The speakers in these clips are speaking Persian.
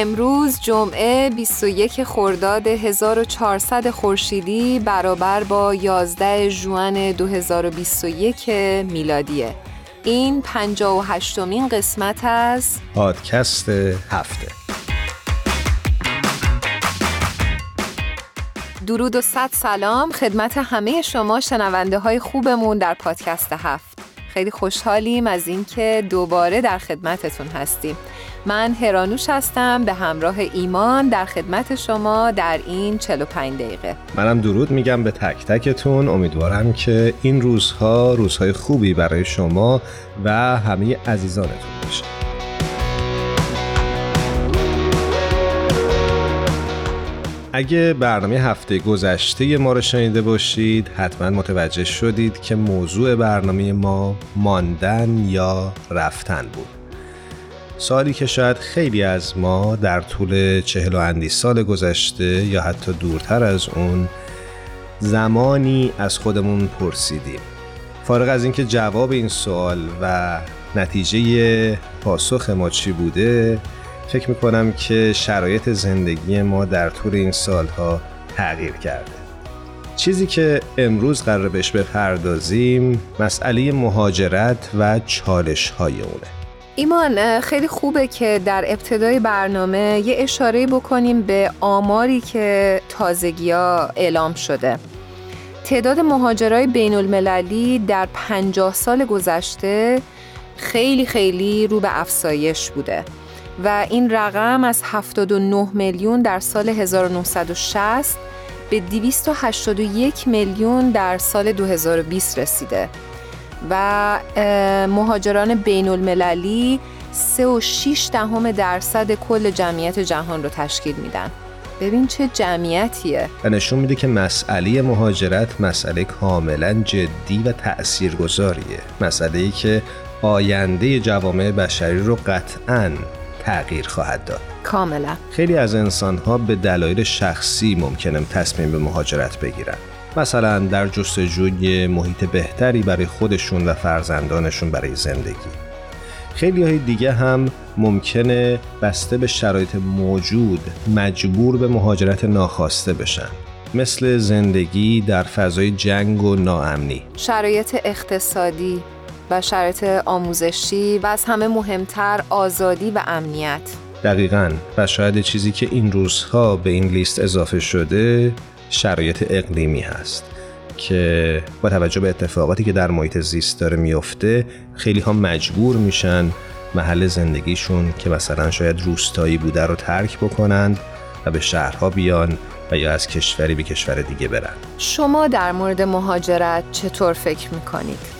امروز جمعه 21 خرداد 1400 خورشیدی برابر با 11 ژوئن 2021 میلادیه. این 58 مین قسمت از پادکست هفته. درود و صد سلام خدمت همه شما شنونده های خوبمون در پادکست هفت. خیلی خوشحالیم از اینکه دوباره در خدمتتون هستیم. من هرانوش هستم به همراه ایمان در خدمت شما در این 45 دقیقه. منم درود میگم به تک تکتون. امیدوارم که این روزها روزهای خوبی برای شما و همه عزیزانتون باشه. اگه برنامه هفته گذشته ما رو شنیده باشید حتما متوجه شدید که موضوع برنامه ما ماندن یا رفتن بود. سالی که شاید خیلی از ما در طول چهل و اندی سال گذشته یا حتی دورتر از اون زمانی از خودمون پرسیدیم. فارغ از اینکه جواب این سوال و نتیجه پاسخ ما چی بوده فکر می‌کنم که شرایط زندگی ما در طول این سالها تغییر کرده. چیزی که امروز قرار بهش بپردازیم مسئله مهاجرت و چالش های اونه. ایمان خیلی خوبه که در ابتدای برنامه یه اشاره بکنیم به آماری که تازگی ها اعلام شده. تعداد مهاجرای بین المللی در 50 سال گذشته خیلی خیلی رو به افزایش بوده. و این رقم از 79 میلیون در سال 1960 به 281 میلیون در سال 2020 رسیده. و مهاجران بین المللی 3.6 دهم درصد کل جمعیت جهان رو تشکیل میدن. ببین چه جمعیتیه. و نشون میده که مسئله مهاجرت مسئله کاملا جدی و تأثیرگذاریه. مسئله ای که آینده جوامع بشری رو قطعا تغییر خواهد داد. کاملا. خیلی از انسانها به دلایل شخصی ممکنه تصمیم به مهاجرت بگیرن. مثلا در جستجوی محیط بهتری برای خودشون و فرزندانشون برای زندگی. خیلی های دیگه هم ممکنه بسته به شرایط موجود مجبور به مهاجرت ناخواسته بشن. مثل زندگی در فضای جنگ و ناامنی. شرایط اقتصادی و شرایط آموزشی و از همه مهمتر آزادی و امنیت. دقیقا. و شاید چیزی که این روزها به این لیست اضافه شده شرایط اقلیمی هست که با توجه به اتفاقاتی که در محیط زیست داره میفته خیلی ها مجبور میشن محل زندگیشون که مثلا شاید روستایی بوده رو ترک بکنند و به شهرها بیان و یا از کشوری به کشور دیگه برن. شما در مورد مهاجرت چطور فکر می‌کنید؟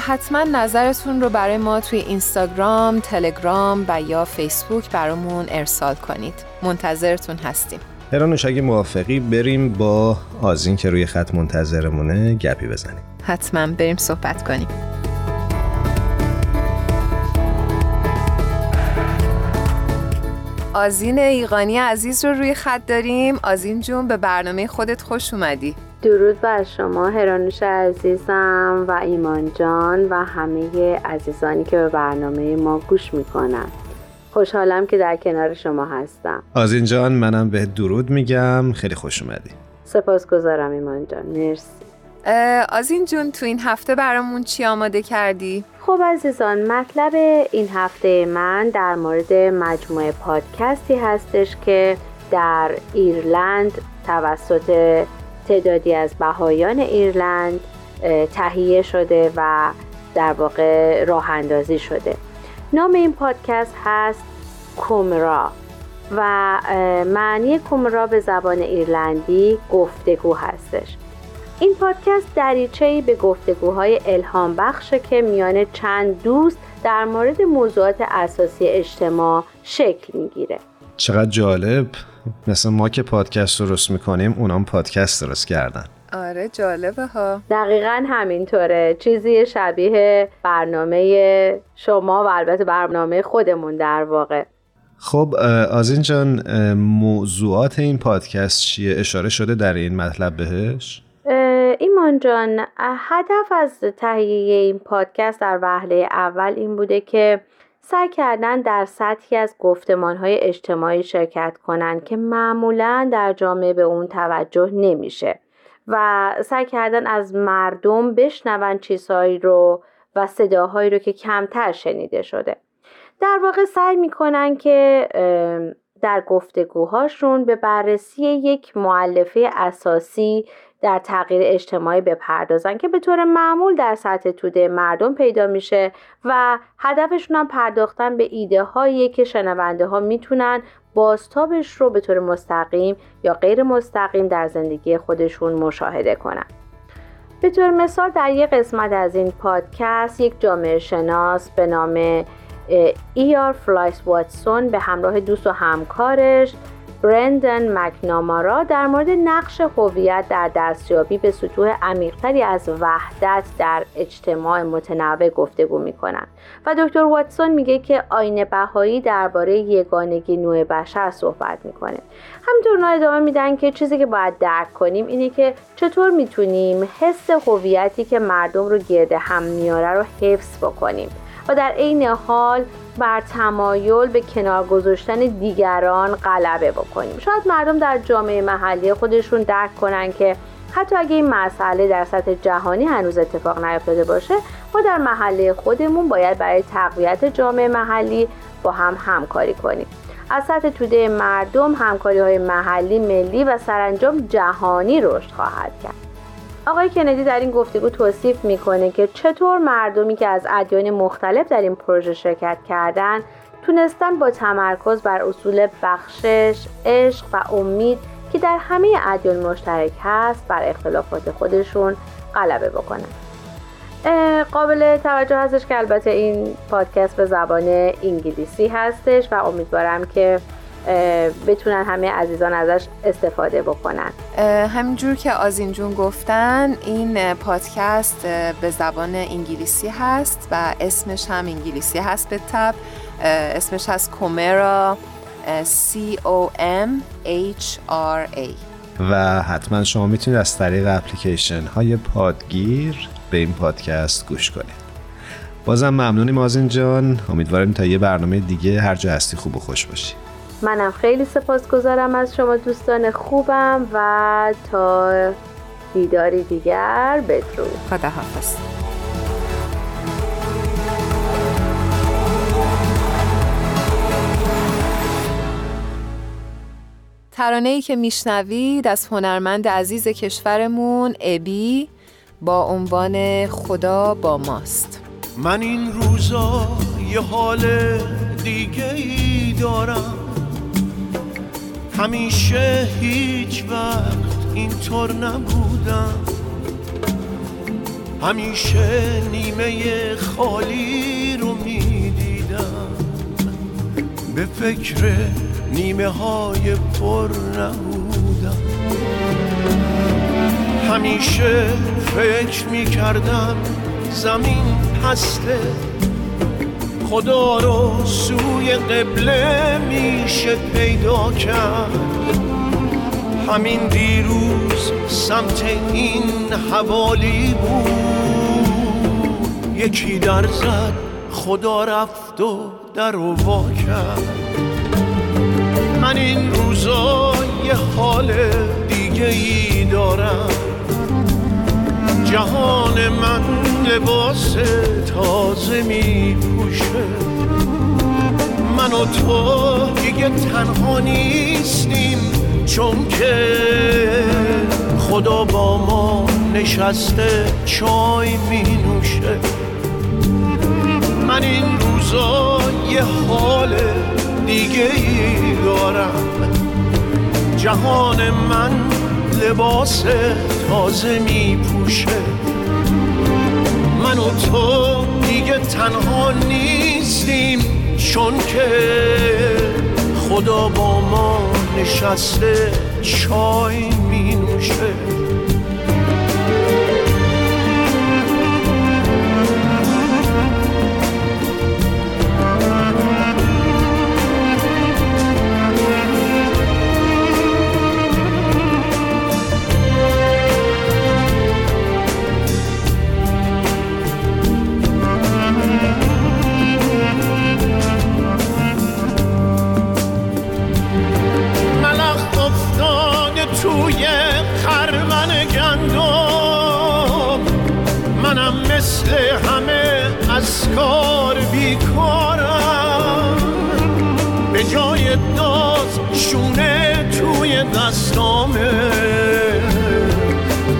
حتما نظرتون رو برای ما توی اینستاگرام، تلگرام و یا فیسبوک برامون ارسال کنید. منتظرتون هستیم. هرانوش اگه موافقی بریم با آزین که روی خط منتظرمونه گپی بزنیم. حتما بریم صحبت کنیم. آزین ایقانی عزیز رو روی خط داریم. آزین جون به برنامه خودت خوش اومدی. درود بر شما هرانوش عزیزم و ایمان جان و همه عزیزانی که به برنامه ما گوش می‌کنن. خوشحالم که در کنار شما هستم. آزین جان منم به درود میگم. خیلی خوش اومدی. سپاسگزارم ایمان جان. مرسی. آزین جون تو این هفته برامون چی آماده کردی؟ خب عزیزان مطلب این هفته من در مورد مجموعه پادکستی هستش که در ایرلند توسط تعدادی از بهایان ایرلند تهیه شده و در واقع راه اندازی شده. نام این پادکست هست کومرا و معنی کومرا به زبان ایرلندی گفتگو هستش. این پادکست دریچه به گفتگوهای الهام بخشه که میان چند دوست در مورد موضوعات اساسی اجتماع شکل می‌گیره. چقدر جالب. مثل ما که پادکست درست می‌کنیم اونام پادکست درست کردن. آره جالبه ها. دقیقا همینطوره. چیزی شبیه برنامه شما و البته برنامه خودمون در واقع. خب آزین جان موضوعات این پادکست چیه؟ اشاره شده در این مطلب بهش؟ ایمان جان هدف از تهیه این پادکست در وهله اول این بوده که سعی کردن در سطحی از گفتمان های اجتماعی شرکت کنند که معمولا در جامعه به اون توجه نمیشه و سعی کردن از مردم بشنون چیزهایی رو و صداهایی رو که کمتر شنیده شده. در واقع سعی می‌کنن که در گفتگوهاشون به بررسی یک معلفه اساسی در تغییر اجتماعی بپردازن که به طور معمول در سطح توده مردم پیدا میشه و هدفشون هم پرداختن به ایده هایی که شنونده ها می‌تونن بازتابش رو به طور مستقیم یا غیر مستقیم در زندگی خودشون مشاهده کنن. به طور مثال در یک قسمت از این پادکست یک جامعه شناس به نام ایار فلایس واتسون به همراه دوست و همکارش برندن مکنامارا در مورد نقش هویت در دستیابی به سطوح عمیقتری از وحدت در اجتماع متنوع گفتگو می کنند و دکتر واتسون میگه که آیین بهایی درباره یگانگی نوع بشر صحبت می‌کنه. همینطور اونا ادامه میدن که چیزی که باید درک کنیم اینه که چطور می‌تونیم حس هویتی که مردم رو گرد هم میاره رو حفظ بکنیم. و در عین حال بر تمایل به کنار گذاشتن دیگران غلبه بکنیم. شاید مردم در جامعه محلی خودشون درک کنن که حتی اگه این مسئله در سطح جهانی هنوز اتفاق نیفتاده باشه ما در محله خودمون باید برای تقویت جامعه محلی با هم همکاری کنیم. از سطح توده مردم همکاری های محلی ملی و سرانجام جهانی رشد خواهد کرد. آقای کندی در این گفتگو توصیف می‌کنه که چطور مردمی که از ادیان مختلف در این پروژه شرکت کردن تونستن با تمرکز بر اصول بخشش، عشق و امید که در همه ادیان مشترک هست بر اختلافات خودشون غلبه بکنن. قابل توجه هستش که البته این پادکست به زبان انگلیسی هستش و امیدوارم که بتونن همه عزیزان ازش استفاده بکنن. همینجور که آزین جون گفتن این پادکست به زبان انگلیسی هست و اسمش هم انگلیسی هست به تب. اسمش هست کومرا C O M H R A. و حتما شما می‌تونید از طریق اپلیکیشن های پادگیر به این پادکست گوش کنید. بازم ممنونیم آزین جان. امیدواریم تا یه برنامه دیگه هر جا هستی خوب و خوش باشی. منم خیلی سپاسگزارم از شما دوستان خوبم و تا دیداری دیگر بدرود. خدا حافظ ترانه ای که میشنوید از هنرمند عزیز کشورمون ابی با عنوان خدا با ماست. من این روزا یه حال دیگه ای دارم. همیشه هیچ وقت اینطور نبودم. همیشه نیمه خالی رو می‌دیدم. به فکر نیمه های پر نبودم. همیشه فکر می‌کردم زمین پسته خدا رو سوی قبله میشه پیدا کرد. همین دیروز سمت این حوالی بود. یکی در زد خدا رفت و در و کرد. من این روزا یه حال دیگه ای دارم. جهان من لباس تازه می پوشه من و تو دیگه تنها نیستیم چون که خدا با ما نشسته چای می نوشه من این روزا یه حال دیگه ای دارم. جهان من لباس تازه می پوشه من و تو دیگه تنها نیستیم چون که خدا با ما نشسته چای می نوشه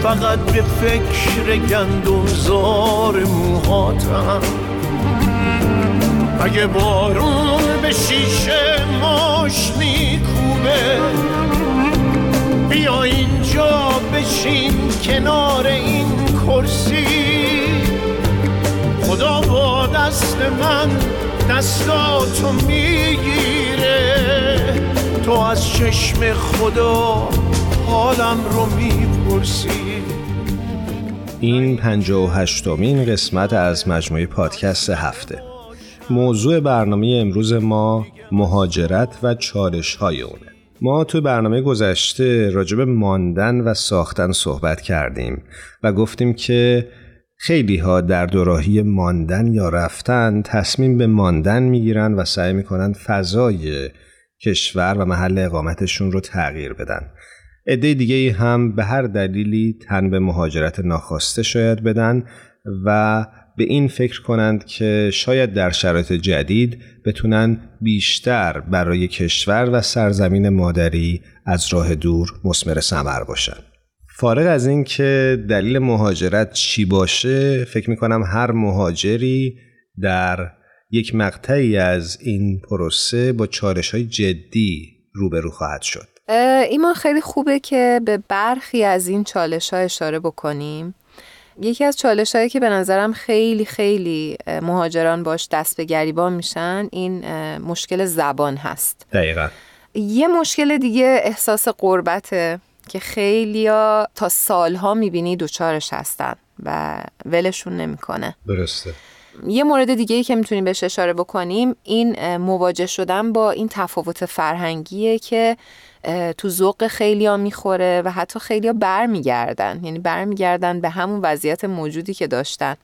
فقط به فکر گندم زار موهاتم. اگه بارون به شیشه ماش میکوبه بیا اینجا بشین کنار این کرسی. خدا با دست من دستاتو می‌گیره. تو از چشم خدا حالم رو می‌پرسی. این پنجه و هشتمین قسمت از مجموعه پادکست هفته. موضوع برنامه امروز ما مهاجرت و چالش های اونه. ما تو برنامه گذشته راجب ماندن و ساختن صحبت کردیم و گفتیم که خیلی ها در دوراهی ماندن یا رفتن تصمیم به ماندن می‌گیرن و سعی می‌کنن فضای کشور و محل اقامتشون رو تغییر بدن عده دیگه هم به هر دلیلی تن به مهاجرت ناخواسته شاید بدن و به این فکر کنند که شاید در شرایط جدید بتونن بیشتر برای کشور و سرزمین مادری از راه دور مسمر سمر باشن. فارغ از این که دلیل مهاجرت چی باشه فکر می‌کنم هر مهاجری در یک مقطعی از این پروسه با چالش های جدی روبرو خواهد شد. ایمان خیلی خوبه که به برخی از این چالش ها اشاره بکنیم. یکی از چالش هایی که به نظرم خیلی خیلی مهاجران باش دست به گریبان میشن این مشکل زبان هست. دقیقا. یه مشکل دیگه احساس قربته. که خیلیا تا سالها می‌بینی دوچارش هستن و ولشون نمی‌کنه. درسته. یه مورد دیگه ای که می‌تونیم بهش اشاره بکنیم این مواجه شدن با این تفاوت فرهنگیه که تو ذوق خیلیا می‌خوره و حتی خیلیا برمیگردن. یعنی برمیگردن به همون وضعیت موجودی که داشتن.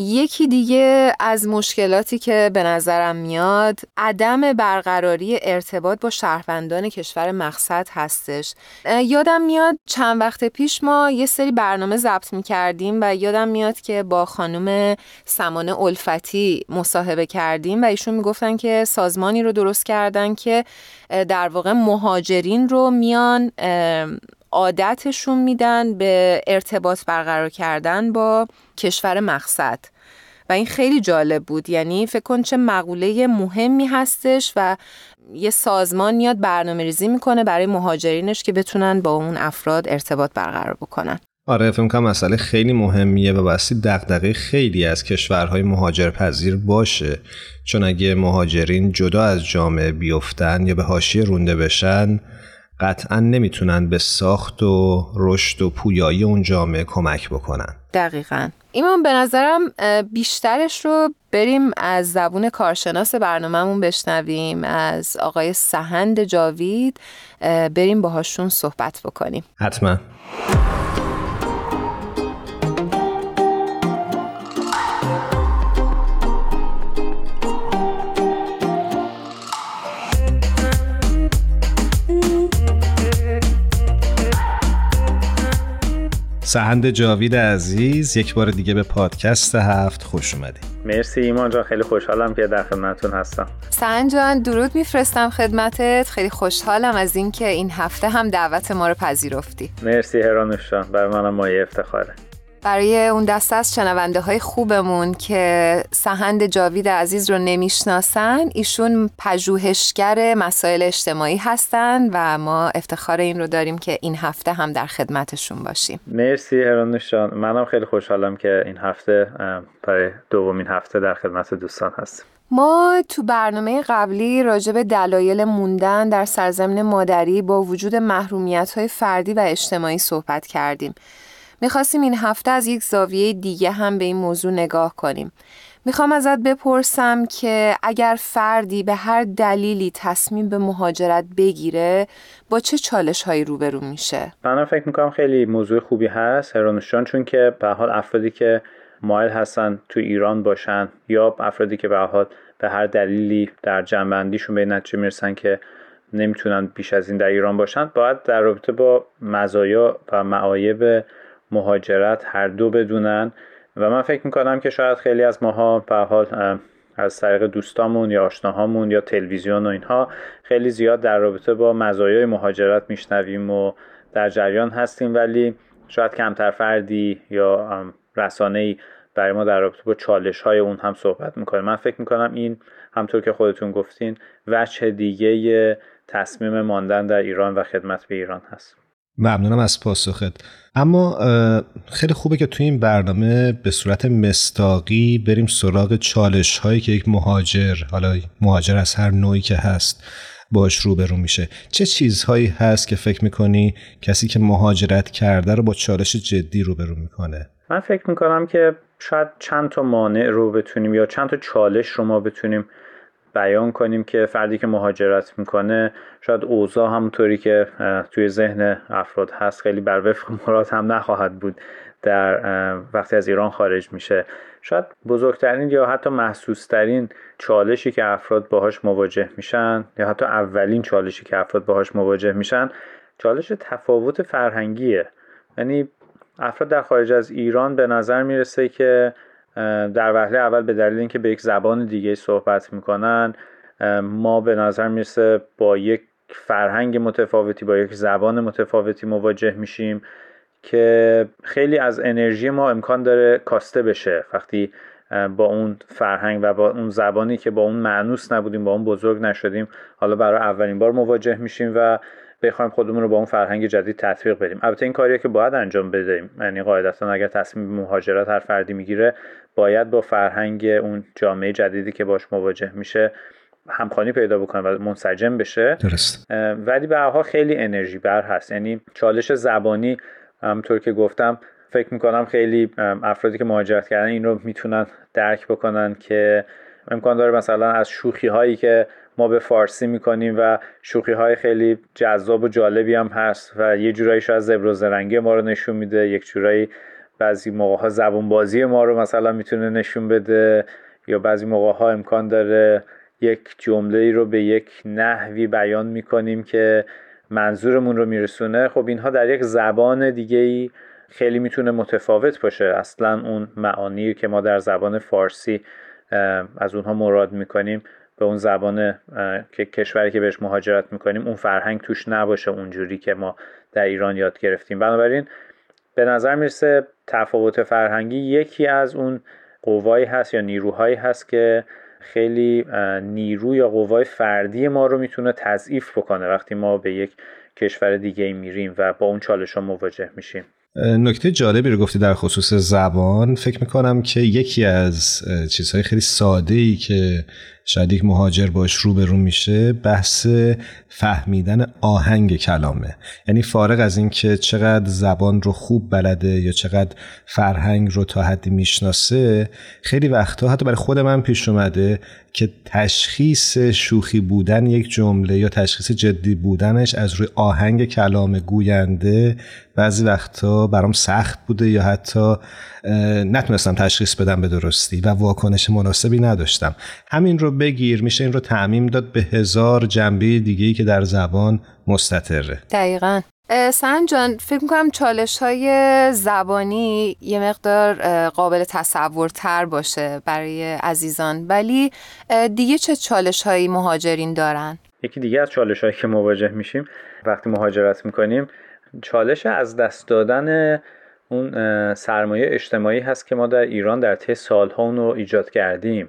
یکی دیگه از مشکلاتی که به نظرم میاد عدم برقراری ارتباط با شهروندان کشور مقصد هستش. یادم میاد چند وقت پیش ما یه سری برنامه ضبط می کردیم و یادم میاد که با خانم سمانه الفتی مصاحبه کردیم و ایشون می‌گفتن که سازمانی رو درست کردن که در واقع مهاجرین رو میان عادتشون میدن به ارتباط برقرار کردن با کشور مقصد. و این خیلی جالب بود. یعنی فکر کن چه مقوله مهمی هستش و یه سازمان میاد برنامه ریزی می‌کنه برای مهاجرینش که بتونن با اون افراد ارتباط برقرار بکنن. آره فکر کنم مسئله خیلی مهمیه و بسی دغدغه خیلی از کشورهای مهاجر پذیر باشه. چون اگه مهاجرین جدا از جامعه بیفتن یا به حاشیه رونده بشن قطعا نمی‌تونن به ساخت و رشد و پویایی اون جامعه کمک بکنن. دقیقا. ایمان به نظرم بیشترش رو بریم از زبون کارشناس برنامهمون بشنویم از آقای سهند جاوید بریم باهاشون صحبت بکنیم. حتما. سهند جاوید عزیز یک بار دیگه به پادکست هفت خوش اومدید مرسی ایمان جان خیلی خوشحالم که در خدمتتون هستم. سهن جان درود میفرستم خدمتت. خیلی خوشحالم از اینکه این هفته هم دعوت ما رو پذیرفتی. مرسی هرانوش جان برای منم مایه افتخاره. برای اون دسته از شنونده های خوبمون که سهند جاوید عزیز رو نمی‌شناسن ایشون پژوهشگر مسائل اجتماعی هستن و ما افتخار این رو داریم که این هفته هم در خدمتشون باشیم. مرسی هرانوشان منم خیلی خوشحالم که این هفته برای دومین هفته در خدمت دوستان هستیم. ما تو برنامه قبلی راجع به دلایل موندن در سرزمین مادری با وجود محرومیت های فردی و اجتماعی صحبت کردیم. می‌خواستیم این هفته از یک زاویه دیگه هم به این موضوع نگاه کنیم. می‌خوام ازت بپرسم که اگر فردی به هر دلیلی تصمیم به مهاجرت بگیره با چه چالش هایی روبرو میشه؟ من فکر می‌کنم خیلی موضوع خوبی هست هرانوشان چون که به حال افرادی که مایل هستن تو ایران باشن یا افرادی که به حال به هر دلیلی در جنبندیشون به نتیجه می‌رسن که نمی‌تونن بیش از این در ایران باشن باید در رابطه با مزایا و معایب مهاجرت هر دو بدونن و من فکر می‌کنم که شاید خیلی از ماها به حال از طریق دوستامون یا آشناهامون یا تلویزیون و اینها خیلی زیاد در رابطه با مزایای مهاجرت میشنویم و در جریان هستیم. ولی شاید کمتر فردی یا رسانه ای برای ما در رابطه با چالش های اون هم صحبت می‌کنه. من فکر می‌کنم این همطور که خودتون گفتین وجه دیگه تصمیم ماندن در ایران و خدمت به ایران هست. ممنونم از پاسخت. اما خیلی خوبه که توی این برنامه به صورت مستاقی بریم سراغ چالش هایی که یک مهاجر حالا مهاجر از هر نوعی که هست باش روبرو میشه. چه چیزهایی هست که فکر می‌کنی کسی که مهاجرت کرده رو با چالش جدی روبرو می‌کنه؟ من فکر می‌کنم که شاید چند تا مانع رو بتونیم یا چند تا چالش رو ما بتونیم بیان کنیم که فردی که مهاجرت می‌کنه شاید اوضاع همونطوری که توی ذهن افراد هست خیلی بر وفق مراد هم نخواهد بود در وقتی از ایران خارج میشه. شاید بزرگترین یا حتی محسوسترین چالشی که افراد باهاش مواجه میشن یا حتی اولین چالشی که افراد باهاش مواجه میشن چالش تفاوت فرهنگیه. یعنی افراد در خارج از ایران به نظر می‌رسه که در وهله اول به دلیل اینکه به یک زبان دیگه صحبت می‌کنن ما به نظر می‌رسه با یک فرهنگ متفاوتی با یک زبان متفاوتی مواجه میشیم که خیلی از انرژی ما امکان داره کاسته بشه. وقتی با اون فرهنگ و با اون زبانی که با اون معنوس نبودیم با اون بزرگ نشدیم حالا برای اولین بار مواجه میشیم و بخوایم خودمون رو با اون فرهنگ جدید تطبیق بدیم. البته این کاریه که باید انجام بدیم. یعنی قاعدتا اگر تصمیم مهاجرت هر فردی می‌گیره باید با فرهنگ اون جامعه جدیدی که باش مواجه میشه همخوانی پیدا بکنه و منسجم بشه. درست. ولی به حال خیلی انرژی بر هست. یعنی چالش زبانی همونطور که گفتم فکر می‌کنم خیلی افرادی که مهاجرت کردن این رو می‌تونن درک بکنن که امکان داره مثلا از شوخی هایی که ما به فارسی می‌کنیم و شوخی های خیلی جذاب و جالبی هم هست و یه جورایی شاید زبر و زرنگی ما رو نشون میده یک جورایی بعضی موقع ها زبون بازی ما رو مثلا می‌تونه نشون بده یا بعضی موقع ها امکان داره یک جمله رو به یک نحوی بیان می‌کنیم که منظورمون رو میرسونه. خب اینها در یک زبان دیگه ای خیلی می‌تونه متفاوت باشه. اصلا اون معانی که ما در زبان فارسی از اونها مراد می‌کنیم به اون زبان که کشوری که بهش مهاجرت می‌کنیم اون فرهنگ توش نباشه اونجوری که ما در ایران یاد گرفتیم. بنابراین به نظر می‌رسه تفاوت فرهنگی یکی از اون قوایی هست یا نیروهایی هست که خیلی نیرو یا قوای فردی ما رو می‌تونه تضعیف بکنه وقتی ما به یک کشور دیگه میریم و با اون چالش ها مواجه میشیم. نکته جالبی رو گفتی در خصوص زبان. فکر می‌کنم که یکی از چیزهای خیلی ساده ای که شاید یک مهاجر باش روبرو میشه بحث فهمیدن آهنگ کلامه. یعنی فارغ از اینکه چقدر زبان رو خوب بلده یا چقدر فرهنگ رو تا حدی می‌شناسه خیلی وقتها حتی برای خود من پیش اومده که تشخیص شوخی بودن یک جمله یا تشخیص جدی بودنش از روی آهنگ کلام گوینده بعضی وقتا برام سخت بوده یا حتی نتونستم تشخیص بدم به درستی و واکنش مناسبی نداشتم. همین رو بگیر میشه این رو تعمیم داد به هزار جنبه دیگه که در زبان مستطره. دقیقا. سنجان فکر می‌کنم چالش های زبانی یه مقدار قابل تصورتر باشه برای عزیزان. ولی دیگه چه چالش هایی مهاجرین دارن؟ یکی دیگه از چالش هایی که مواجه میشیم وقتی مهاجرت می‌کنیم چالش از دست دادن اون سرمایه اجتماعی هست که ما در ایران در طی سالها اون رو ایجاد کردیم.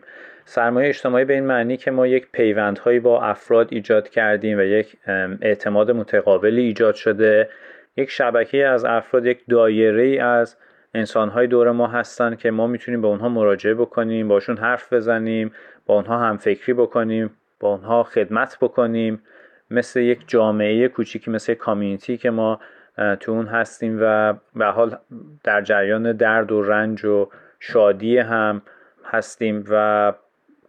سرمایه اجتماعی به این معنی که ما یک پیوندهایی با افراد ایجاد کردیم و یک اعتماد متقابلی ایجاد شده. یک شبکه از افراد یک دایره ای از انسانهای دور ما هستن که ما می‌تونیم به اونها مراجعه بکنیم باشون حرف بزنیم با اونها هم فکری بکنیم با اونها خدمت بکنیم. مثل یک جامعه کوچیکی مثل کامیونیتی که ما تو اون هستیم و به حال در جریان درد و رنج و شادی هم هستیم و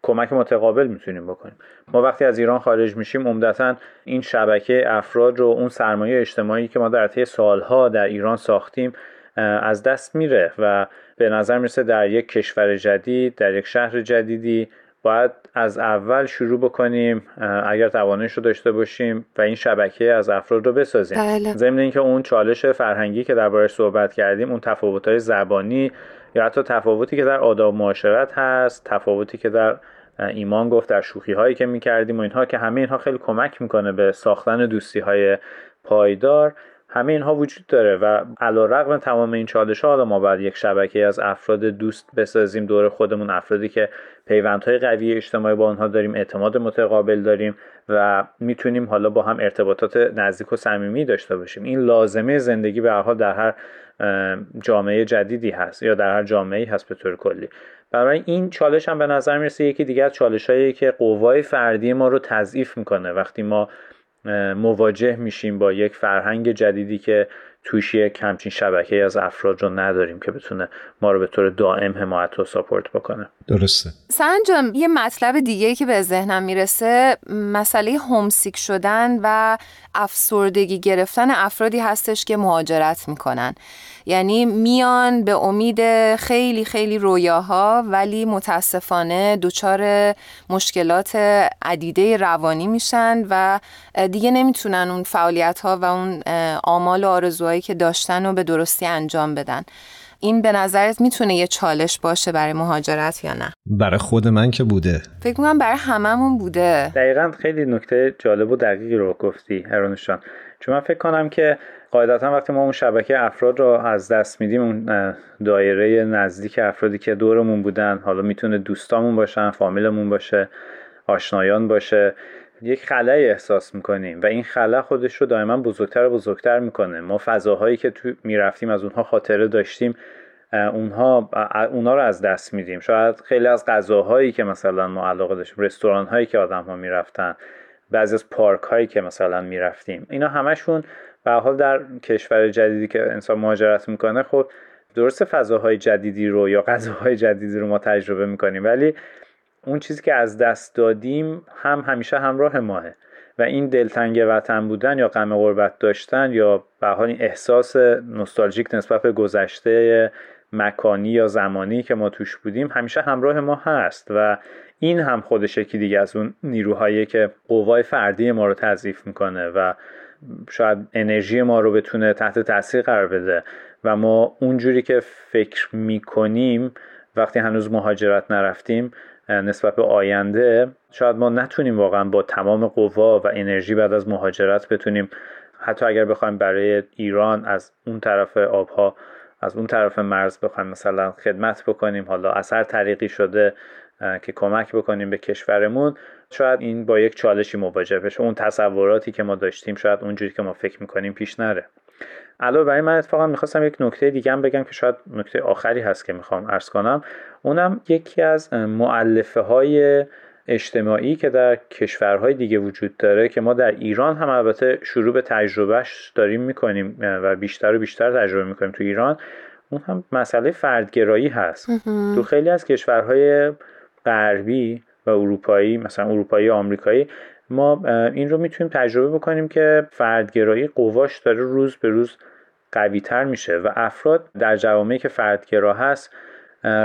کمک متقابل می‌تونیم بکنیم ما وقتی از ایران خارج میشیم عمدتا این شبکه افراد رو اون سرمایه اجتماعی که ما در طی سالها در ایران ساختیم از دست میره و به نظر می‌رسه در یک کشور جدید در یک شهر جدیدی باید از اول شروع بکنیم اگر توانش رو داشته باشیم و این شبکه از افراد رو بسازیم بله. ضمن اینکه اون چالش فرهنگی که دربارش صحبت کردیم اون تفاوت‌های زبانی یا حتی تفاوتی که در آداب معاشرت هست تفاوتی که در ایمان گفت در شوخی هایی که می‌کردیم و اینها که همه اینها خیلی کمک می‌کنه به ساختن دوستی های پایدار همه اینها وجود داره و علا رقم تمام این چالش ها ما باید یک شبکه از افراد دوست بسازیم دور خودمون افرادی که پیوندهای قوی اجتماعی با آنها داریم اعتماد متقابل داریم و می‌تونیم حالا با هم ارتباطات نزدیک و صمیمی داشته باشیم. این لازمه زندگی به حال در هر جامعه جدیدی هست یا در هر جامعه هست به طور کلی. برای این چالش هم به نظر می‌رسه یکی دیگه از چالش هایی که قوای فردی ما رو تضعیف می‌کنه. وقتی ما مواجه میشیم با یک فرهنگ جدیدی که توش یک همچین شبکه از افراد رو نداریم که بتونه ما رو به طور دائم حمایت و ساپورت بکنه. درسته. سنجام یه مطلب دیگه که به ذهنم می‌رسه مسئله هومسیک شدن و افسردگی گرفتن افرادی هستش که مهاجرت می‌کنن. یعنی میان به امید خیلی خیلی رویاها ولی متاسفانه دچار مشکلات عدیده روانی میشن و دیگه نمی‌تونن اون فعالیت ها و اون آمال و آرزوهایی که داشتن رو به درستی انجام بدن. این به نظرت می‌تونه یه چالش باشه برای مهاجرت یا نه؟ برای خود من که بوده. فکر می‌کنم برای هممون بوده. دقیقا خیلی نکته جالب و دقیقی رو گفتی هرانشان چون من فکر کنم که قاعدتا وقتی ما اون شبکه افراد رو از دست میدیم اون دایره نزدیک افرادی که دورمون بودن حالا می‌تونه دوستامون باشن فامیلمون باشه آشنایان باشه یک خلای احساس می‌کنیم و این خلا خودش رو دائما بزرگتر و بزرگتر می‌کنه. ما فضاهایی که تو می‌رفتیم از اونها خاطره داشتیم اونها اونها رو از دست میدیم. شاید خیلی از غذاهایی که مثلا ما علاقه داشتیم رستوران هایی که آدم ها می‌رفتن بعضی از پارک هایی که مثلا می‌رفتیم اینا همشون به حال در کشور جدیدی که انسان مهاجرت می‌کنه خب درست فضاهای جدیدی رو یا غذاهای جدیدی رو ما تجربه می‌کنیم ولی اون چیزی که از دست دادیم هم همیشه همراه ماه و این دلتنگ وطن بودن یا غم غربت داشتن یا به حال این احساس نوستالژیک نسبت به گذشته مکانی یا زمانی که ما توش بودیم همیشه همراه ما هست و این هم خودش یکی دیگه از اون نیروهایی که قوای فردی ما رو تضعیف می‌کنه و شاید انرژی ما رو بتونه تحت تاثیر قرار بده. و ما اونجوری که فکر می‌کنیم وقتی هنوز مهاجرت نرفتیم نسبت به آینده شاید ما نتونیم واقعا با تمام قوا و انرژی بعد از مهاجرت بتونیم حتی اگر بخوایم برای ایران از اون طرف آبها از اون طرف مرز بخوایم مثلا خدمت بکنیم. حالا اثر طریقی شده. که کمک بکنیم به کشورمون شاید این با یک چالشی مواجه بشه. اون تصوراتی که ما داشتیم شاید اونجوری که ما فکر می‌کنیم پیش نره. علاوه بر این من اتفاقا می‌خواستم یک نکته دیگه هم بگم که شاید نکته آخری هست که می‌خوام عرض کنم. اونم یکی از معلفه های اجتماعی که در کشورهای دیگه وجود داره که ما در ایران هم البته شروع به تجربهش داریم می‌کنیم و بیشتر و بیشتر تجربه می‌کنیم تو ایران. اون هم مسئله فردگرایی هست. تو خیلی از کشورهای غربی و اروپایی مثلا اروپایی آمریکایی ما این رو می‌تونیم تجربه بکنیم که فردگرایی قواش داره روز به روز قوی تر میشه و افراد در جوامعی که فردگرا هست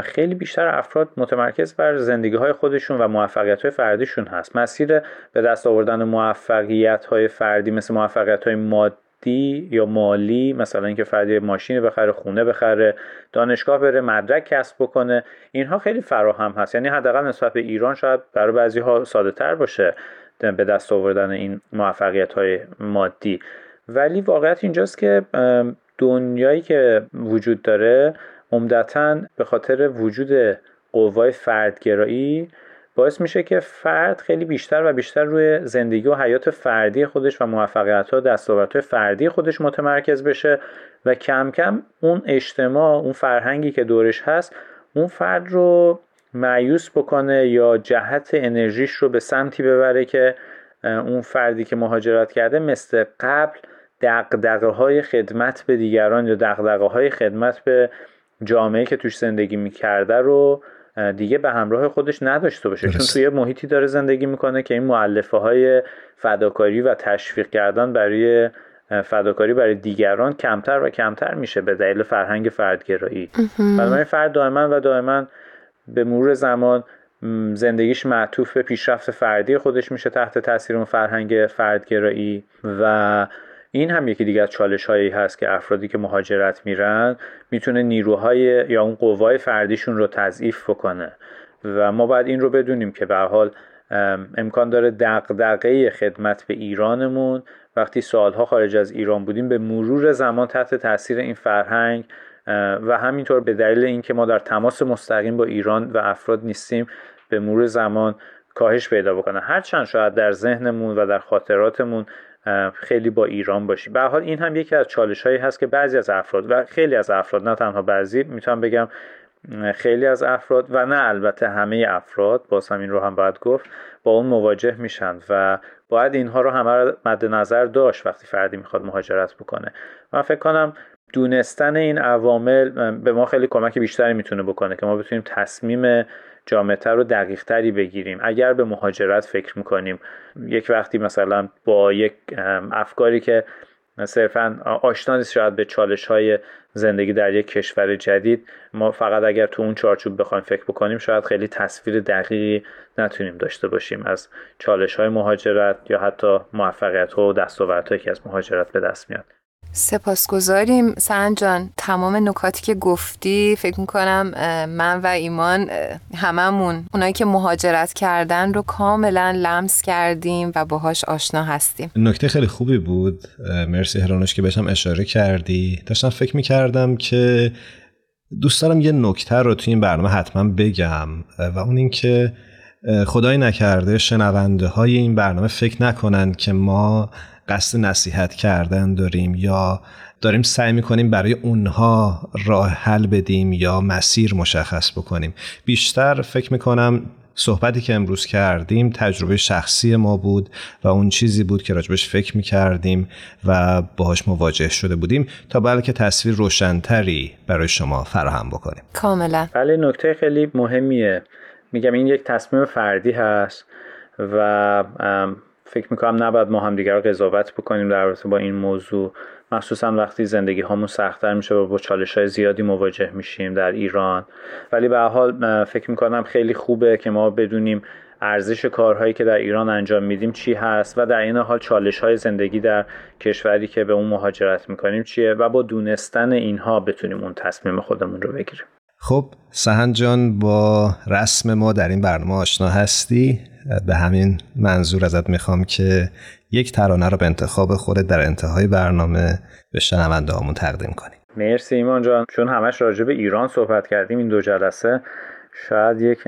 خیلی بیشتر افراد متمرکز بر زندگی های خودشون و موفقیت های فردیشون هست. مسیر به دست آوردن موفقیت های فردی مثل موفقیت های مادی مادی یا مالی مثلا اینکه فردی ماشین بخره خونه بخره دانشگاه بره مدرک کسب بکنه اینها خیلی فراهم هست. یعنی حداقل نسبت به ایران شاید برای بعضی ها ساده تر باشه به دست آوردن این موفقیت های مادی. ولی واقعیت اینجاست که دنیایی که وجود داره عمدتا به خاطر وجود قوای فردگرایی باعث میشه که فرد خیلی بیشتر و بیشتر روی زندگی و حیات فردی خودش و موفقیت ها دستاوردهای فردی خودش متمرکز بشه و کم کم اون اجتماع اون فرهنگی که دورش هست اون فرد رو معیوس بکنه یا جهت انرژیش رو به سمتی ببره که اون فردی که مهاجرت کرده مثل قبل دقدقه های خدمت به دیگران یا دقدقه های خدمت به جامعه که توش زندگی می‌کرده رو دیگه به همراه خودش نداشته باشه. چون توی محیطی داره زندگی می‌کنه که این معلفه های فداکاری و تشویق کردن برای فداکاری برای دیگران کمتر و کمتر میشه به دلیل فرهنگ فردگرایی. بنابراین فرد دائما و دائما به مرور زمان زندگیش معطوف به پیشرفت فردی خودش میشه تحت تاثیر اون فرهنگ فردگرایی و این هم یکی دیگه از چالش هایی هست که افرادی که مهاجرت میرن می‌تونه نیروهای یا اون قوای فردیشون رو تضعیف بکنه. و ما باید این رو بدونیم که به حال امکان داره دقدقه خدمت به ایرانمون. وقتی سالها خارج از ایران بودیم به مرور زمان تحت تاثیر این فرهنگ و همینطور به دلیل اینکه ما در تماس مستقیم با ایران و افراد نیستیم به مرور زمان کاهش پیدا بکنه. هرچند شاید در ذهنمون و در خاطراتمون خیلی با ایران باشیم. به حال این هم یکی از چالش هایی هست که بعضی از افراد و خیلی از افراد نه تنها بعضی می‌تونم بگم خیلی از افراد و نه البته همه افراد باز هم این رو هم باید گفت با اون مواجه میشن و باید اینها رو همه مد نظر داشت وقتی فردی می‌خواد مهاجرت بکنه. من فکر کنم دونستن این عوامل به ما خیلی کمک بیشتری می‌تونه بکنه که ما بتونیم تصمیم جامعتر و دقیقتری بگیریم. اگر به مهاجرت فکر می‌کنیم یک وقتی مثلا با یک افکاری که صرفا آشنا نیست شاید به چالش های زندگی در یک کشور جدید ما فقط اگر تو اون چارچوب بخوایم فکر بکنیم شاید خیلی تصویر دقیقی نتونیم داشته باشیم از چالش های مهاجرت یا حتی موفقیت ها و دستاوردهایی که از مهاجرت به دست میاد. سپاسگزاریم. سنجان تمام نکاتی که گفتی فکر می‌کنم من و ایمان هممون اونایی که مهاجرت کردن رو کاملا لمس کردیم و باهاش آشنا هستیم. نکته خیلی خوبی بود. مرسی هرانوش که بهشم اشاره کردی. داشتم فکر می‌کردم که دوست دارم یه نکته رو توی این برنامه حتما بگم. و اون اینکه خدای نکرده شنونده های این برنامه فکر نکنن که ما قصد نصیحت کردن داریم یا داریم سعی می‌کنیم برای اونها راه حل بدیم یا مسیر مشخص بکنیم. بیشتر فکر می‌کنم صحبتی که امروز کردیم تجربه شخصی ما بود و اون چیزی بود که راجبش فکر می‌کردیم و باهاش مواجه شده بودیم تا بلکه تصویر روشنتری برای شما فراهم بکنیم. کاملا. بله نکته خیلی مهمیه. میگم این یک تصمیم فردی هست و فکر می‌کنم نباید ما هم دیگر قضاوت بکنیم در رابطه با این موضوع. مخصوصا وقتی زندگی هامون سختتر میشه و با چالش های زیادی مواجه میشیم در ایران. ولی به حال فکر می‌کنم خیلی خوبه که ما بدونیم ارزش کارهایی که در ایران انجام میدیم چی هست و در این حال چالش های زندگی در کشوری که به اون مهاجرت می‌کنیم چیه و با دونستن اینها بتونیم اون تصمیم خودمون رو بگیریم. خب سهن جان با رسم ما در این برنامه آشنا هستی. به همین منظور ازت می‌خوام که یک ترانه رو به انتخاب خودت در انتهای برنامه به شنونده هامون تقدیم کنی مرسی ایمان جان. چون همش راجع به ایران صحبت کردیم این دو جلسه شاید یک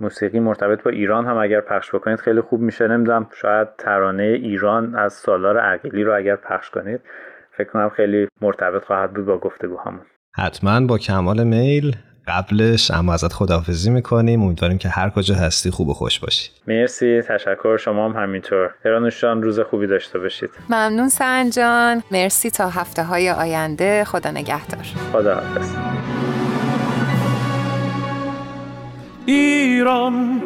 موسیقی مرتبط با ایران هم اگر پخش بکنید خیلی خوب میشه. نمی‌دونم شاید ترانه ایران از سالار عقیلی رو اگر پخش کنید فکر کنم خیلی مرتبط خواهد بود با گفتگوهامون. حتما با کمال میل قبلش اما ازت خداحافظی می‌کنیم. امیدواریم که هر کجا هستی خوب و خوش باشی. مرسی. تشکر. شما هم همینطور. هرانوشان روز خوبی داشته باشید. ممنون سنجان مرسی. تا هفته های آینده. خدا نگهدار. خدا حافظ ایران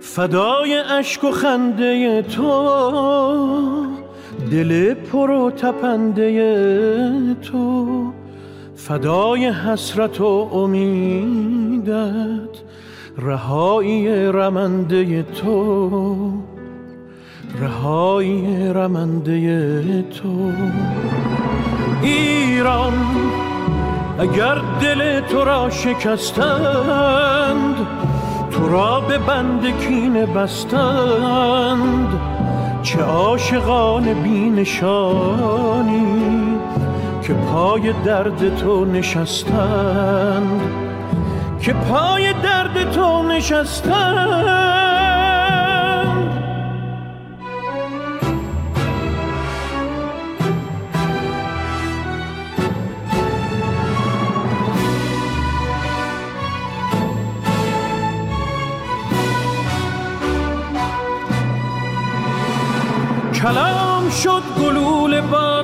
فدای اشک و خنده تو. دل پر و تپنده تو. فدای حسرت و امیدت رهایی رمنده تو رهای رمنده تو. ایران اگر دل تو را شکستند تو را به بند کین بستند چه عاشقان بینشانی که پای درد تو نشستند که پای درد تو نشستند. کلام شد گلول خون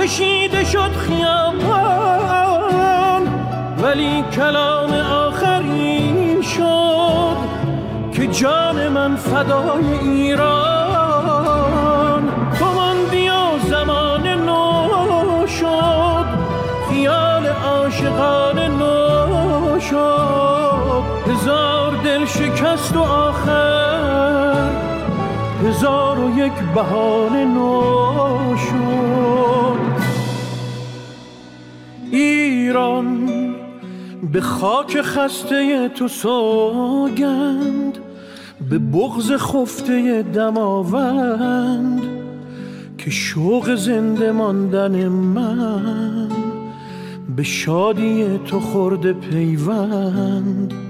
کشیده شد خیابان ولی کلام آخرین شد که جان من فدای ایران. تو ماندی زمان نو شد خیال عاشقان نو شد. هزار دل شکست و آخر هزار و یک بهانه نو شد ایران به خاک خسته تو سوگند به بغز خفته دماوند که شوق زنده ماندن من به شادی تو خورده پیوند.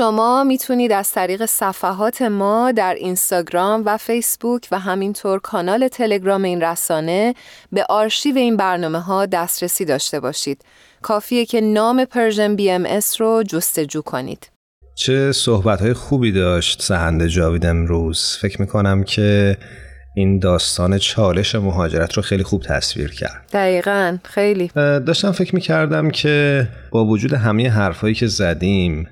شما می‌تونید از طریق صفحات ما در اینستاگرام و فیسبوک و همینطور کانال تلگرام این رسانه به آرشیو این برنامه ها دسترسی داشته باشید. کافیه که نام Persian BMS رو جستجو کنید. چه صحبت های خوبی داشت سهند جاوید امروز. فکر می‌کنم که این داستان چالش مهاجرت رو خیلی خوب تصویر کرد دقیقا خیلی داشتم فکر می‌کردم که با وجود همه حرفایی که زدیم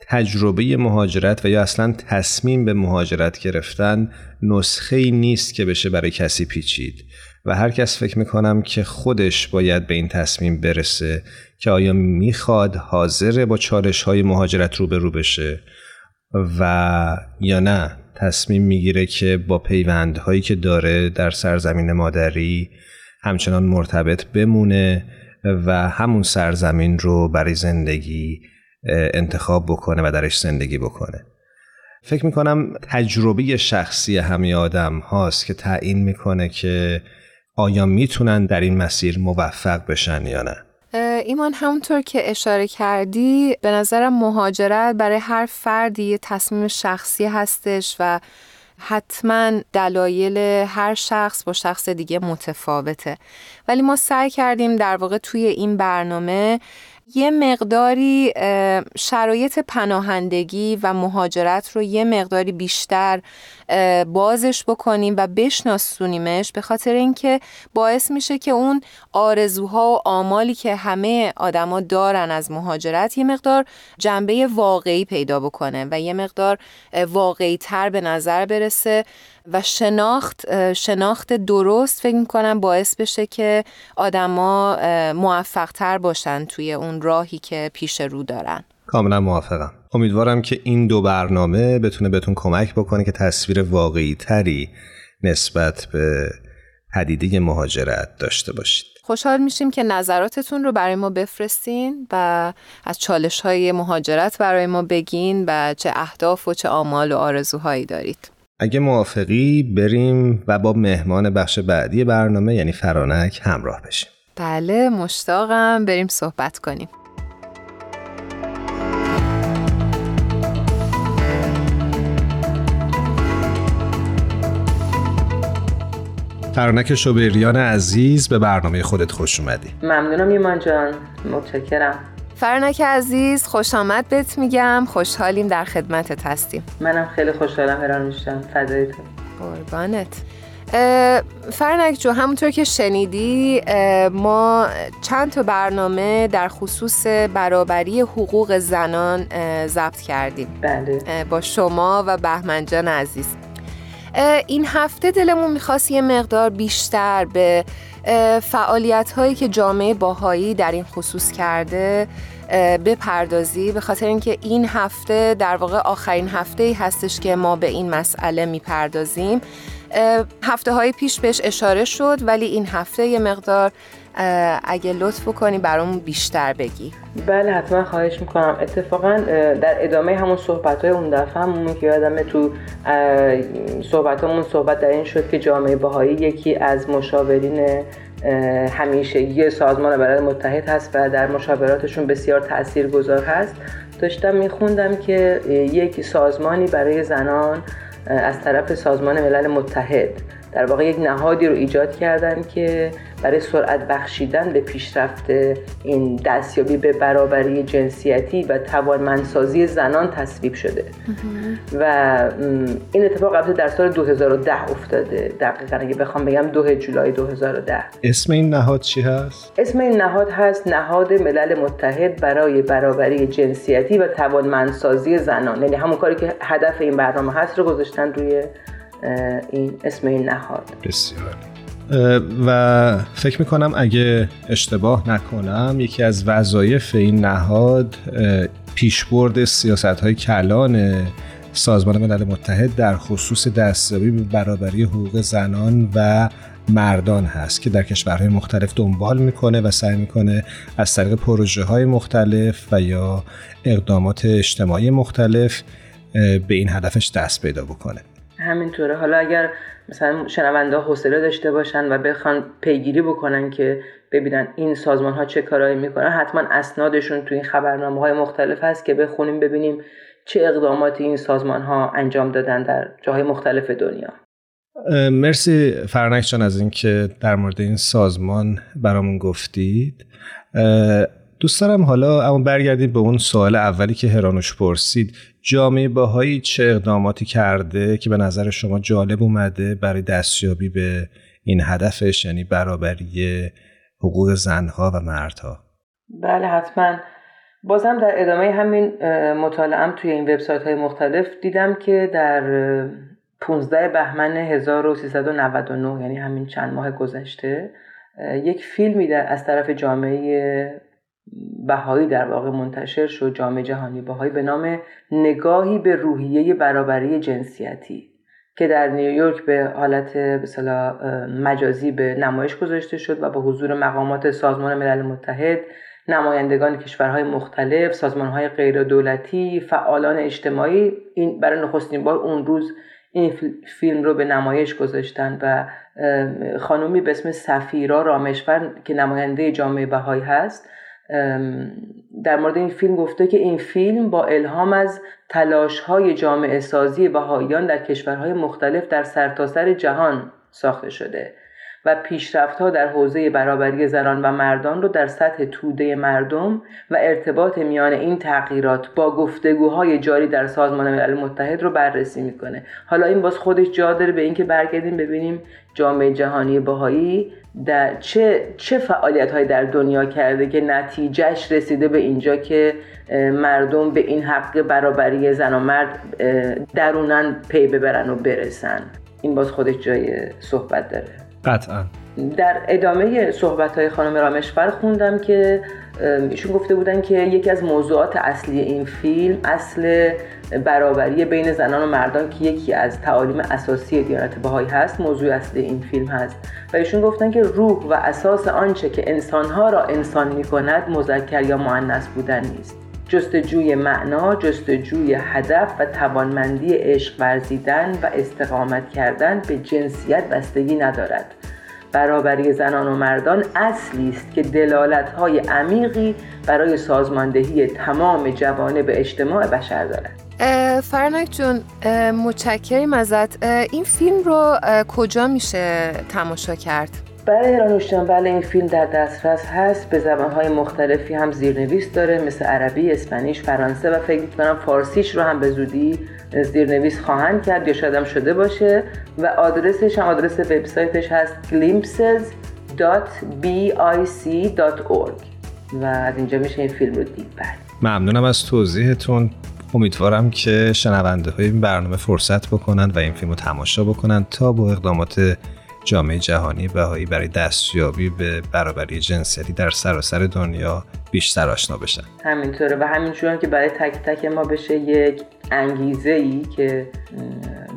تجربه مهاجرت و یا اصلا تصمیم به مهاجرت گرفتن نسخه ای نیست که بشه برای کسی پیچید. و هر کس فکر می‌کنم که خودش باید به این تصمیم برسه که آیا می‌خواد حاضر با چالش های مهاجرت روبرو بشه و یا نه. تصمیم می‌گیره که با پیوندهایی که داره در سرزمین مادری همچنان مرتبط بمونه و همون سرزمین رو برای زندگی انتخاب بکنه و درش زندگی بکنه. فکر می‌کنم تجربه شخصی همه آدم هاست که تعیین می‌کنه که آیا می‌تونن در این مسیر موفق بشن یا نه. ایمان همونطور که اشاره کردی به نظرم مهاجرت برای هر فردی تصمیم شخصی هستش و حتما دلایل هر شخص با شخص دیگه متفاوته. ولی ما سعی کردیم در واقع توی این برنامه یه مقداری شرایط پناهندگی و مهاجرت رو یه مقداری بیشتر بازش بکنیم و بشناسونیمش به خاطر اینکه باعث میشه که اون آرزوها و آمالی که همه آدما دارن از مهاجرت یه مقدار جنبه واقعی پیدا بکنه و یه مقدار واقعی تر به نظر برسه. و شناخت شناخت درست فکر می‌کنم باعث بشه که آدما موفق تر باشن توی اون راهی که پیش رو دارن. کاملا موافقم. امیدوارم که این دو برنامه بتونه بهتون کمک بکنه که تصویر واقعی تری نسبت به پدیده مهاجرت داشته باشید. خوشحال میشیم که نظراتتون رو برای ما بفرستین و از چالش های مهاجرت برای ما بگین و چه اهداف و چه آمال و آرزوهایی دارید. اگه موافقی بریم و با مهمان بخش بعدی برنامه یعنی فرانک همراه بشیم. بله مشتاقم. بریم صحبت کنیم. فرانک شوبریان عزیز به برنامه خودت خوش اومدی. ممنونم ایمان جان. متشکرم. فرانک عزیز خوش آمد بهت میگم. خوشحالیم در خدمتت هستیم. منم خیلی خوشحالم هران میشم. فدای تو. قربانت. فرنک جو همونطور که شنیدی ما چند تا برنامه در خصوص برابری حقوق زنان ضبط کردیم. بله. با شما و بهمنجان عزیز. این هفته دلمون می‌خواست یه مقدار بیشتر به فعالیت هایی که جامعه باهایی در این خصوص کرده بپردازی به خاطر اینکه این هفته در واقع آخرین هفته ای هستش که ما به این مسئله می‌پردازیم. هفته های پیش بهش اشاره شد ولی این هفته یه مقدار اگه لطف کنی برامون بیشتر بگی. بله حتما خواهش می‌کنم. اتفاقا در ادامه همون صحبت های اون دفعه همون که یادمه تو صحبت همون صحبت در این شد که جامعه باهایی یکی از مشاورین همیشگی سازمان ملل متحد هست و در مشاوراتشون بسیار تأثیر گذار هست. داشتم میخوندم که یک سازمانی برای زنان از طرف سازمان ملل متحد. در واقع یک نهادی رو ایجاد کردن که برای سرعت بخشیدن به پیشرفت این دستیابی به برابری جنسیتی و توانمندسازی زنان تصویب شده. و این اتفاق البته در سال 2010 افتاده. دقیقا اگه بخوام بگم دو جولای 2010 اسم این نهاد چی هست؟ اسم این نهاد هست نهاد ملل متحد برای برابری جنسیتی و توانمندسازی زنان. یعنی همون کاری که هدف این برنامه هست رو گذاشتن روی این اسم این نهاد. بسیار. و فکر می‌کنم اگه اشتباه نکنم یکی از وظایف این نهاد پیشبرد سیاست های کلان سازمان ملل متحد در خصوص دستیابی به برابری حقوق زنان و مردان هست که در کشورهای مختلف دنبال می‌کنه و سعی می‌کنه از طریق پروژه های مختلف و یا اقدامات اجتماعی مختلف به این هدفش دست پیدا بکنه. همینطوره. حالا اگر مثلا شنونده حوصله داشته باشن و بخوان پیگیری بکنن که ببینن این سازمان ها چه کارایی می‌کنن حتما اسنادشون تو این خبرنامه های مختلف هست که بخونیم ببینیم چه اقداماتی این سازمان ها انجام دادن در جاهای مختلف دنیا. مرسی فرنک جان از اینکه در مورد این سازمان برامون گفتید. دوست دارم حالا اما برگردیم به اون سوال اولی که هرانوش پرسید. جامعه باهایی چه اقداماتی کرده که به نظر شما جالب اومده برای دستیابی به این هدفش یعنی برابری حقوق زنها و مردها؟ بله حتما. بازم در ادامه همین مطالعم توی این وبسایت های مختلف دیدم که در 15 بهمن 1399 یعنی همین چند ماه گذشته یک فیلمی در از طرف جامعه بهایی در واقع منتشر شد جامعه جهانی بهایی به نام نگاهی به روحیه برابری جنسیتی که در نیویورک به حالت مثلا مجازی به نمایش گذاشته شد و با حضور مقامات سازمان ملل متحد نمایندگان کشورهای مختلف سازمانهای غیر دولتی فعالان اجتماعی این برای نخستین بار اون روز این فیلم رو به نمایش گذاشتن و خانومی به اسم سفیرا رامشور که نماینده جامعه بهایی هست در مورد این فیلم گفته که این فیلم با الهام از تلاش های جامعه سازی بهاییان در کشورهای مختلف در سرتاسر سر جهان ساخته شده و پیشرفت ها در حوزه برابری زنان و مردان رو در سطح توده مردم و ارتباط میان این تغییرات با گفتگوهای جاری در سازمان ملل متحد رو بررسی می‌کنه. حالا این باز خودش جا داره به اینکه برگردیم ببینیم جامعه جهانی باهایی در چه چه فعالیت های در دنیا کرده که نتیجهش رسیده به اینجا که مردم به این حق برابری زن و مرد درونن پی ببرن و برسن. این باز خودش جای صحبت داره. قطعا. در ادامه صحبت های خانم رامشفر خوندم که ایشون گفته بودن که یکی از موضوعات اصلی این فیلم اصل برابری بین زنان و مردان که یکی از تعالیم اساسی دیانت بهایی هست موضوع اصلی این فیلم هست. و ایشون گفتن که روح و اساس آنچه که انسانها را انسان می کند مذکر یا معنیس بودن نیست. جستجوی معنا، جستجوی هدف و توانمندی عشق ورزیدن و استقامت کردن به جنسیت بستگی ندارد. برابری زنان و مردان اصلی است که دلالت‌های عمیقی برای سازماندهی تمام جوانب اجتماع بشر دارد فرنک جون متشکریم ازت. این فیلم رو کجا میشه تماشا کرد؟ برای ایرانوشتان بله این فیلم در دسترس هست. به زبانهای مختلفی هم زیرنویس داره مثل عربی، اسپانیش، فرانسه و فکر کنم فارسیش رو هم به زودی زیرنویس خواهند کرد یا شاید هم شده باشه و آدرسش هم آدرس وبسایتش هست glimpses.bic.org و از اینجا میشه این فیلم رو دید. بله. ممنونم از توضیحتون. امیدوارم که شنونده های این برنامه فرصت بکنن و این فیلم رو تماشا بکنن تا با اقدامات جامعه جهانی بهایی برای دستیابی به برابری جنسیتی در سراسر دنیا بیشتر آشنا بشن. همینطوره و همینجور که برای تک تک ما بشه یک انگیزه ای که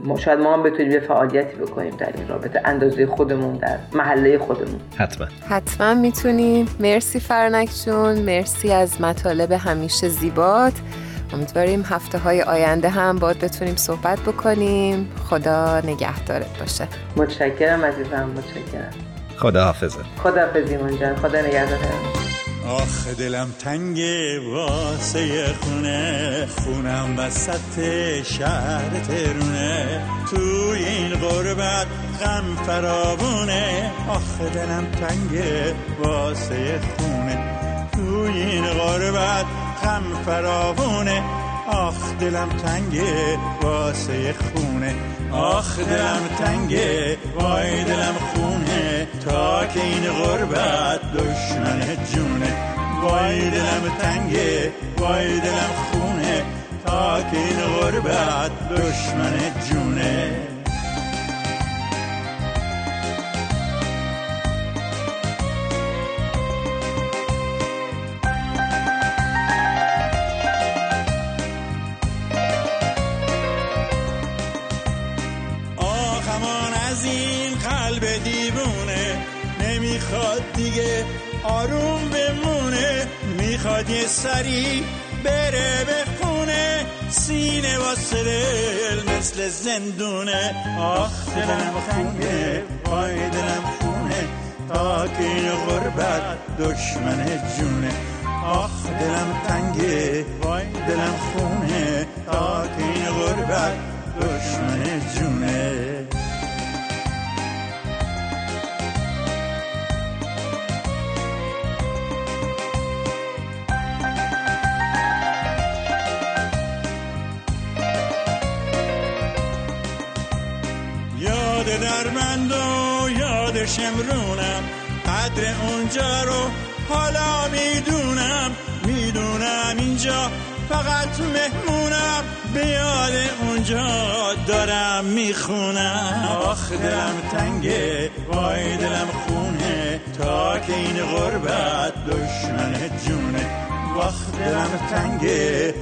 ما شاید ما هم بتونیم یه فعالیتی بکنیم در این رابطه اندازه خودمون در محله خودمون. حتما. حتما می‌تونیم. مرسی فرنک جون. مرسی از مطالب همیشه زیبات. امیدواریم هفته های آینده هم باید بتونیم صحبت بکنیم. خدا نگهدارت باشه. متشکرم عزیزم متشکرم. خدا حافظه خدا حافظ جان. خدا نگهدارت. آخ دلم تنگ واسه خونه. خونم وسط شهر ترونه. تو این غربت غم فرابونه آخ دلم تنگ واسه خونه. تو این غربت غم فراوونه. آخ دلم تنگه واسه خونه. آخ دلم تنگه وای دلم خونه. تا که این غربت دشمن جونه. وای دلم تنگه وای دلم خونه. تا که این غربت دشمن جونه. دیگه آروم بمونه می‌خواد یه سری بره به خونه سینه واسه دل مثل زندونه. آخ دلم خنگه وای دلم خونه. تا که این غربت دشمن جونه. آخ دلم تنگه وای دلم خونه. تا که این غربت دشمن جونه. یادش امرونم قدر اونجا رو حالا می‌دونم. می‌دونم اینجا فقط مهمونم. به یاد اونجا دارم می‌خونم. آخ دلم تنگه. وای دلم خونه. تا که این غربت دشمن جونه. وقت دلم تنگه.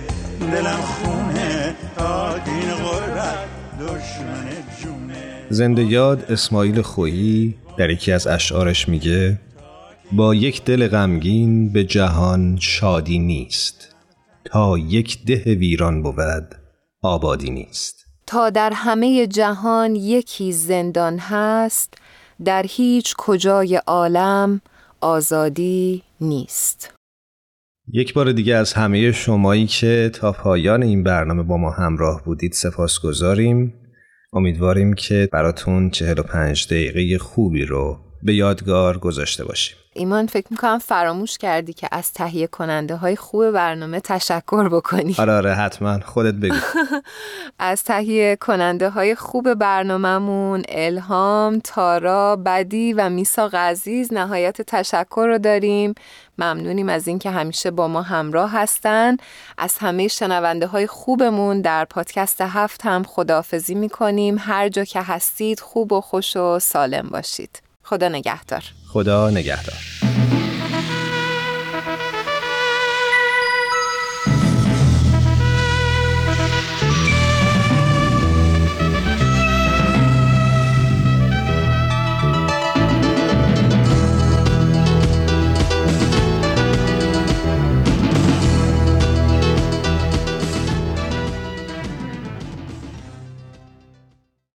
دلم خونه. تا که این غربت زنده یاد اسماعیل خویی در یکی از اشعارش میگه با یک دل غمگین به جهان شادی نیست. تا یک ده ویران بود آبادی نیست. تا در همه جهان یکی زندان هست در هیچ کجای عالم آزادی نیست. یک بار دیگه از همه شمایی که تا پایان این برنامه با ما همراه بودید سپاس گذاریم امیدواریم که براتون 45 دقیقه خوبی رو به یادگار گذاشته باشیم. ایمان فکر می‌کنم فراموش کردی که از تهیه کننده های خوب برنامه تشکر بکنی. آره آره حتما. خودت بگو. از تهیه کننده های خوب برنامهمون الهام، تارا، بدی و میسا عزیز نهایت تشکر رو داریم. ممنونیم از اینکه همیشه با ما همراه هستن. از همه شنونده های خوبمون در پادکست هفت هم خداحافظی می‌کنیم. هر جا که هستید خوب و خوش و سالم باشید. خدا نگهدار. خدا نگهدار.